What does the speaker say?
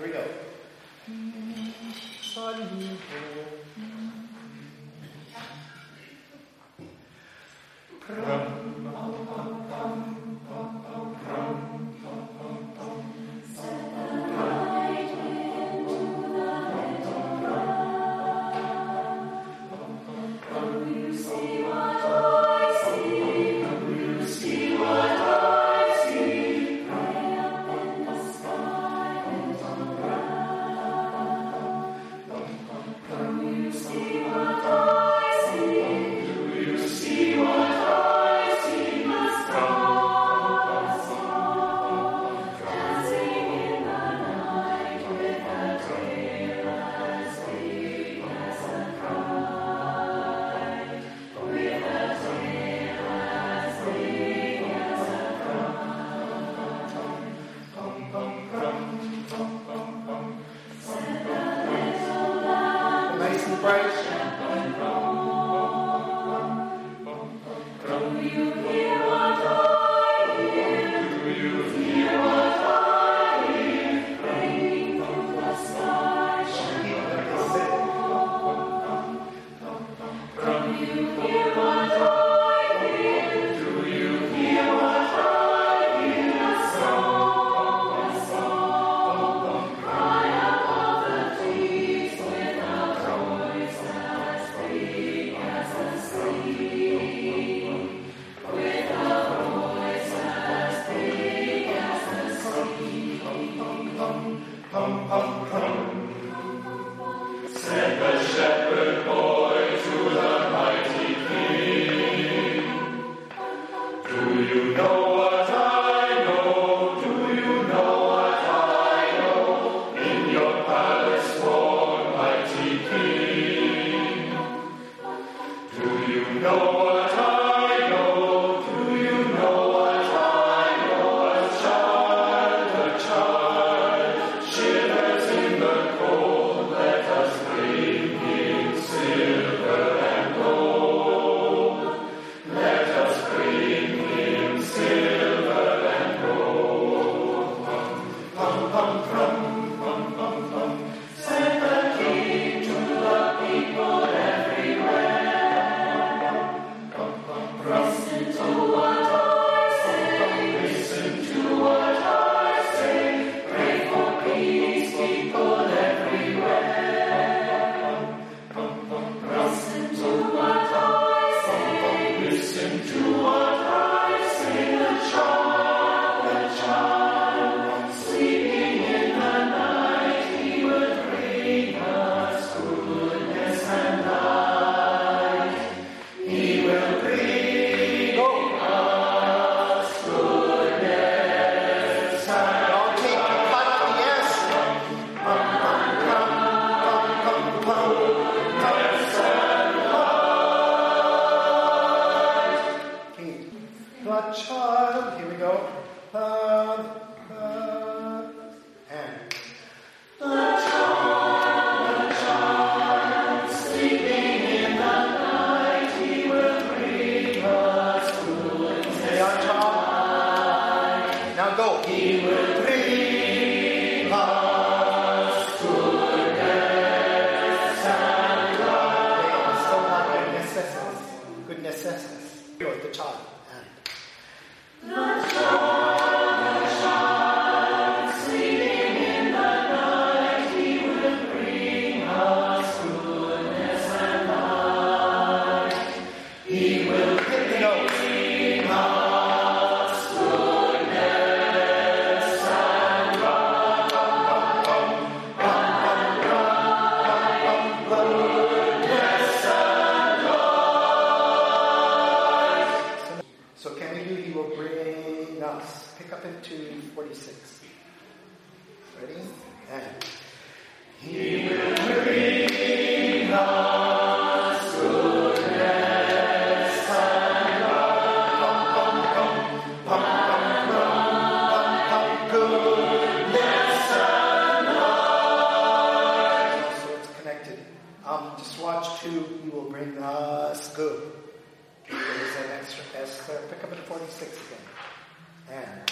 Here we go. Saludo. Christ. Church. as uh, pick up at 46 again. And.